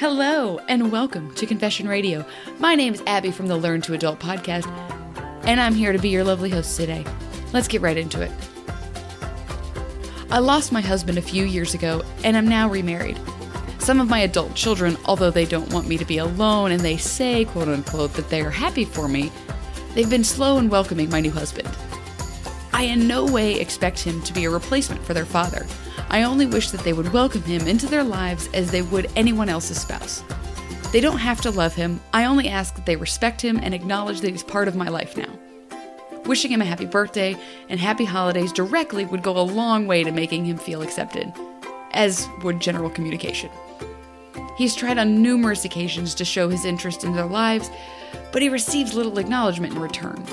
Hello, and welcome to Confession Radio. My name is Abby from the Learn to Adult podcast, and I'm here to be your lovely host today. Let's get right into it. I lost my husband a few years ago, and I'm now remarried. Some of my adult children, although they don't want me to be alone and they say, quote unquote, that they are happy for me, they've been slow in welcoming my new husband. I in no way expect him to be a replacement for their father. I only wish that they would welcome him into their lives as they would anyone else's spouse. They don't have to love him, I only ask that they respect him and acknowledge that he's part of my life now. Wishing him a happy birthday and happy holidays directly would go a long way to making him feel accepted, as would general communication. He's tried on numerous occasions to show his interest in their lives, but he receives little acknowledgement in return.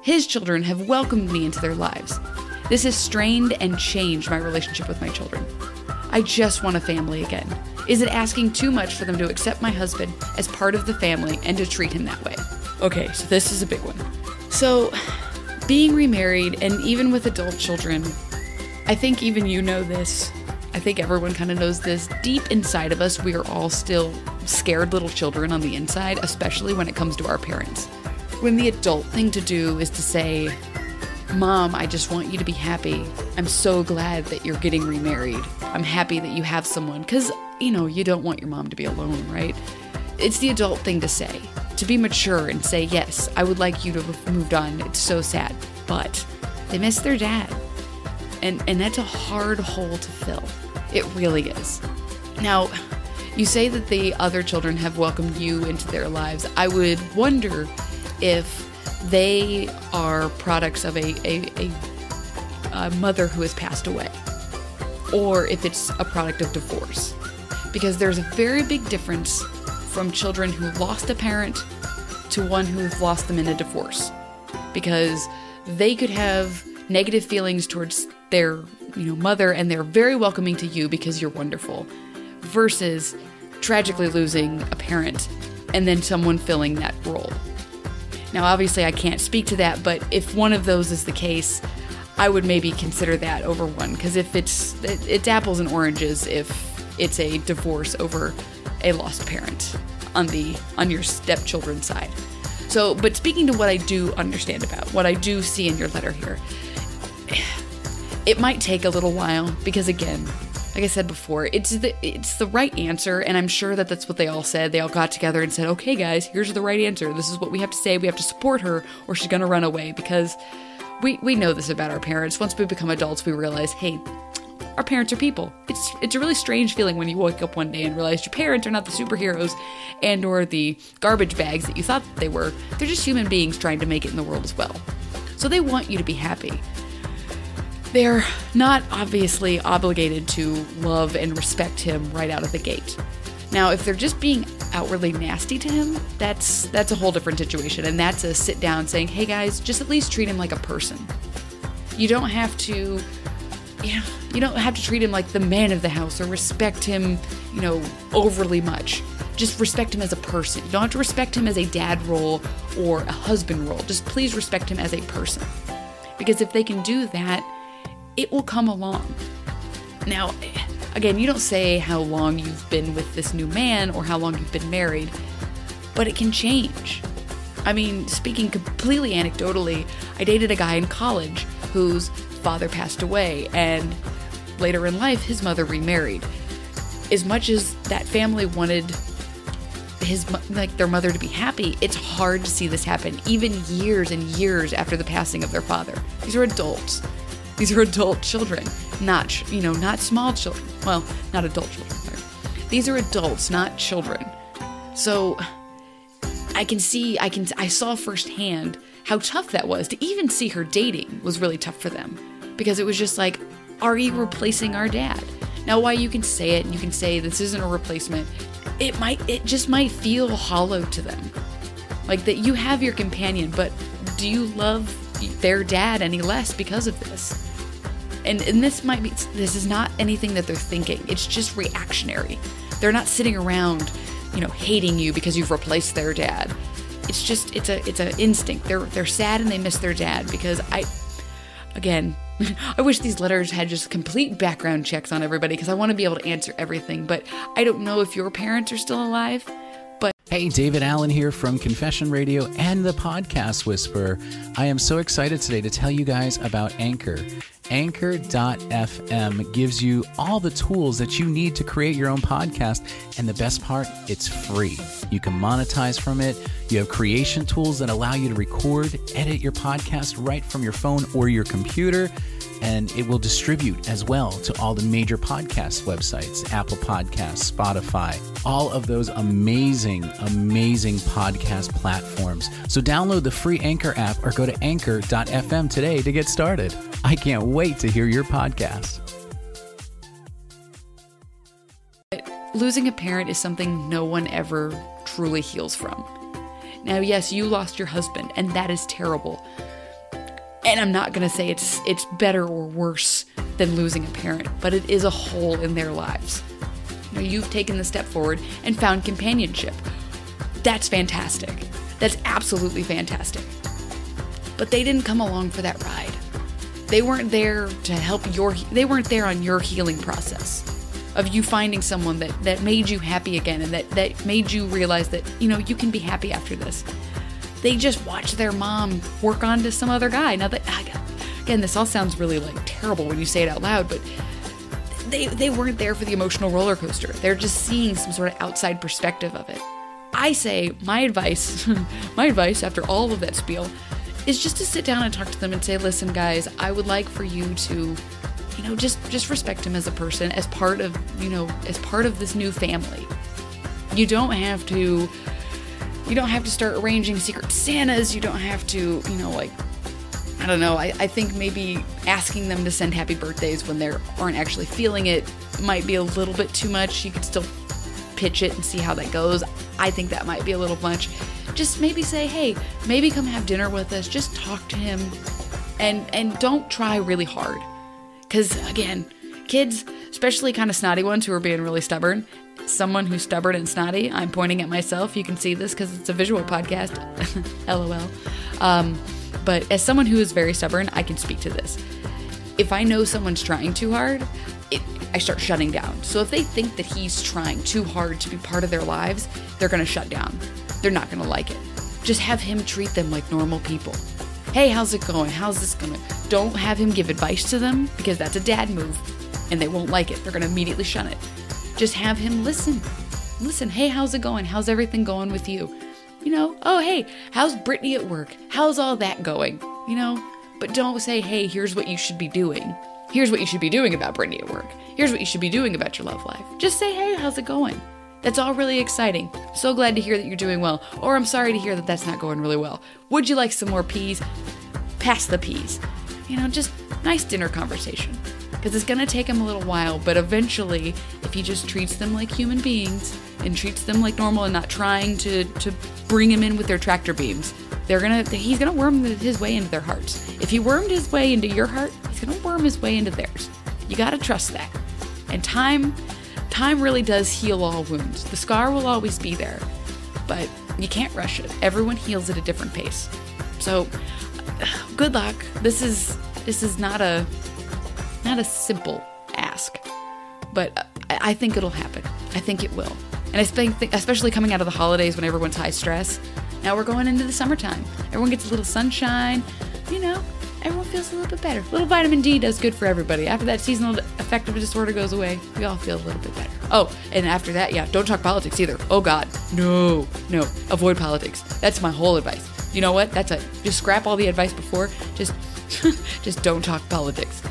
His children have welcomed me into their lives, this has strained and changed my relationship with my children. I just want a family again. Is it asking too much for them to accept my husband as part of the family and to treat him that way? Okay, so this is a big one. So, being remarried and even with adult children, I think even you know this. I think everyone kind of knows this. Deep inside of us, we are all still scared little children on the inside, especially when it comes to our parents. When the adult thing to do is to say, Mom, I just want you to be happy. I'm so glad that you're getting remarried. I'm happy that you have someone. Because, you know, you don't want your mom to be alone, right? It's the adult thing to say, to be mature and say, Yes, I would like you to have moved on. It's so sad. But they miss their dad. And, and that's a hard hole to fill. It really is. Now, you say that the other children have welcomed you into their lives. I would wonder if they are products of a, a, a, a mother who has passed away, or if it's a product of divorce. Because there's a very big difference from children who lost a parent to one who've lost them in a divorce. Because they could have negative feelings towards their you know mother and they're very welcoming to you because you're wonderful versus tragically losing a parent and then someone filling that role now, obviously, I can't speak to that, but if one of those is the case, I would maybe consider that over one because if it's it's apples and oranges if it's a divorce over a lost parent on the on your stepchildren's side. So, but speaking to what I do understand about what I do see in your letter here, it might take a little while because again, like I said before, it's the it's the right answer, and I'm sure that that's what they all said. They all got together and said, "Okay, guys, here's the right answer. This is what we have to say. We have to support her, or she's gonna run away." Because we we know this about our parents. Once we become adults, we realize, hey, our parents are people. It's it's a really strange feeling when you wake up one day and realize your parents are not the superheroes and or the garbage bags that you thought they were. They're just human beings trying to make it in the world as well. So they want you to be happy. They're not obviously obligated to love and respect him right out of the gate. Now, if they're just being outwardly nasty to him, that's that's a whole different situation and that's a sit down saying, "Hey guys, just at least treat him like a person." You don't have to you know, you don't have to treat him like the man of the house or respect him, you know, overly much. Just respect him as a person. You don't have to respect him as a dad role or a husband role. Just please respect him as a person. Because if they can do that, it will come along. Now, again, you don't say how long you've been with this new man or how long you've been married, but it can change. I mean, speaking completely anecdotally, I dated a guy in college whose father passed away, and later in life, his mother remarried. As much as that family wanted his like their mother to be happy, it's hard to see this happen even years and years after the passing of their father. These are adults. These are adult children, not, you know, not small children. Well, not adult children. These are adults, not children. So I can see, I can, I saw firsthand how tough that was. To even see her dating was really tough for them because it was just like, are you replacing our dad? Now, why you can say it and you can say this isn't a replacement, it might, it just might feel hollow to them. Like that you have your companion, but do you love their dad any less because of this? and and this might be this is not anything that they're thinking. It's just reactionary. They're not sitting around, you know, hating you because you've replaced their dad. It's just it's a it's an instinct. They're they're sad and they miss their dad because I again, I wish these letters had just complete background checks on everybody because I want to be able to answer everything. But I don't know if your parents are still alive. Hey, David Allen here from Confession Radio and the Podcast Whisperer. I am so excited today to tell you guys about Anchor. Anchor.fm gives you all the tools that you need to create your own podcast. And the best part, it's free. You can monetize from it. You have creation tools that allow you to record, edit your podcast right from your phone or your computer and it will distribute as well to all the major podcast websites Apple Podcasts, Spotify, all of those amazing, amazing podcast platforms. So download the free Anchor app or go to anchor.fm today to get started. I can't wait to hear your podcast. Losing a parent is something no one ever truly heals from. Now, yes, you lost your husband, and that is terrible and I'm not to say it's it's better or worse than losing a parent, but it is a hole in their lives. Now, you've taken the step forward and found companionship. That's fantastic. That's absolutely fantastic. But they didn't come along for that ride. They weren't there to help your they weren't there on your healing process of you finding someone that that made you happy again and that that made you realize that, you know, you can be happy after this they just watch their mom work on to some other guy. Now that again, this all sounds really like terrible when you say it out loud, but they they weren't there for the emotional roller coaster. They're just seeing some sort of outside perspective of it. I say my advice, my advice after all of that spiel is just to sit down and talk to them and say, "Listen, guys, I would like for you to you know, just just respect him as a person as part of, you know, as part of this new family. You don't have to you don't have to start arranging secret Santas. You don't have to, you know, like, I don't know. I, I think maybe asking them to send happy birthdays when they aren't actually feeling it might be a little bit too much. You could still pitch it and see how that goes. I think that might be a little much. Just maybe say, hey, maybe come have dinner with us. Just talk to him, and and don't try really hard, because again, kids, especially kind of snotty ones who are being really stubborn, someone who's stubborn and snotty. I'm pointing at myself. You can see this because it's a visual podcast. LOL. Um, but as someone who is very stubborn, I can speak to this. If I know someone's trying too hard, it, I start shutting down. So if they think that he's trying too hard to be part of their lives, they're going to shut down. They're not going to like it. Just have him treat them like normal people. Hey, how's it going? How's this going? Don't have him give advice to them because that's a dad move and they won't like it. They're going to immediately shun it. Just have him listen. Listen, hey, how's it going? How's everything going with you? You know, oh, hey, how's Brittany at work? How's all that going? You know, but don't say, hey, here's what you should be doing. Here's what you should be doing about Brittany at work. Here's what you should be doing about your love life. Just say, hey, how's it going? That's all really exciting. So glad to hear that you're doing well. Or I'm sorry to hear that that's not going really well. Would you like some more peas? Pass the peas. You know, just nice dinner conversation because it's going to take him a little while, but eventually, if he just treats them like human beings and treats them like normal and not trying to, to bring him in with their tractor beams, they're gonna he's gonna worm his way into their hearts. If he wormed his way into your heart, he's gonna worm his way into theirs. You gotta trust that. And time time really does heal all wounds. The scar will always be there, but you can't rush it. Everyone heals at a different pace. So good luck. This is this is not a not a simple ask, but I think it'll happen. I think it will. And I think, especially coming out of the holidays when everyone's high stress, now we're going into the summertime. Everyone gets a little sunshine, you know, feels a little bit better. A little vitamin D does good for everybody. After that seasonal affective disorder goes away, we all feel a little bit better. Oh, and after that, yeah, don't talk politics either. Oh God, no, no, avoid politics. That's my whole advice. You know what? That's it. Just scrap all the advice before. Just, just don't talk politics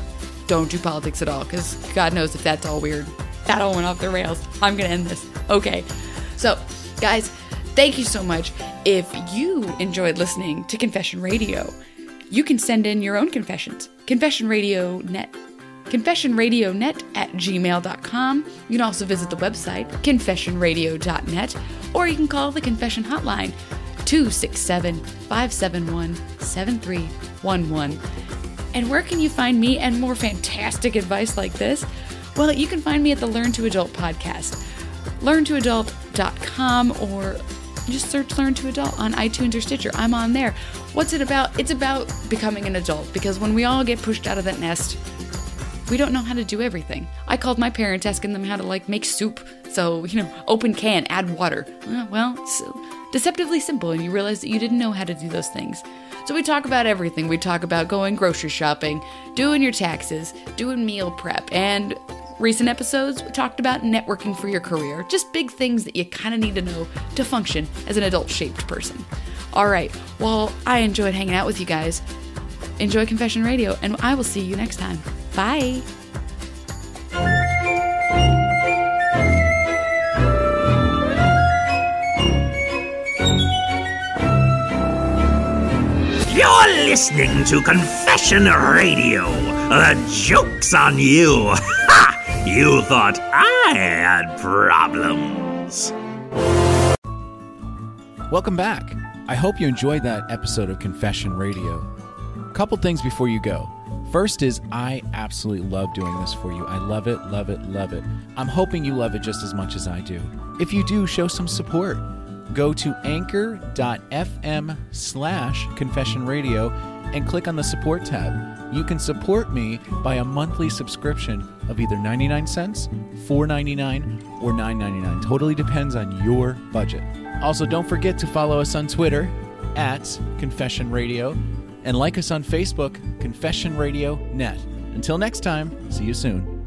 don't do politics at all because God knows if that's all weird. That all went off the rails. I'm to end this. Okay. So, guys, thank you so much. If you enjoyed listening to Confession Radio, you can send in your own confessions. Confession Radio Net. ConfessionRadioNet at gmail.com. You can also visit the website, confessionradio.net, or you can call the confession hotline, 267 571 7311. And where can you find me and more fantastic advice like this? Well, you can find me at the Learn to Adult podcast, learntoadult.com, or just search Learn to Adult on iTunes or Stitcher. I'm on there. What's it about? It's about becoming an adult because when we all get pushed out of that nest, we don't know how to do everything. I called my parents asking them how to like make soup. So, you know, open can, add water. Uh, well, it's uh, deceptively simple, and you realize that you didn't know how to do those things. So, we talk about everything. We talk about going grocery shopping, doing your taxes, doing meal prep, and recent episodes we talked about networking for your career. Just big things that you kind of need to know to function as an adult shaped person. All right, well, I enjoyed hanging out with you guys. Enjoy Confession Radio, and I will see you next time. Bye. You're listening to Confession Radio. The joke's on you. You thought I had problems. Welcome back. I hope you enjoyed that episode of Confession Radio. Couple things before you go. First is I absolutely love doing this for you. I love it, love it, love it. I'm hoping you love it just as much as I do. If you do, show some support. Go to anchor.fm slash confession radio and click on the support tab. You can support me by a monthly subscription of either 99 cents, 4.99, or 9.99. Totally depends on your budget. Also, don't forget to follow us on Twitter at Confession Radio and like us on Facebook, Confession Radio Net. Until next time, see you soon.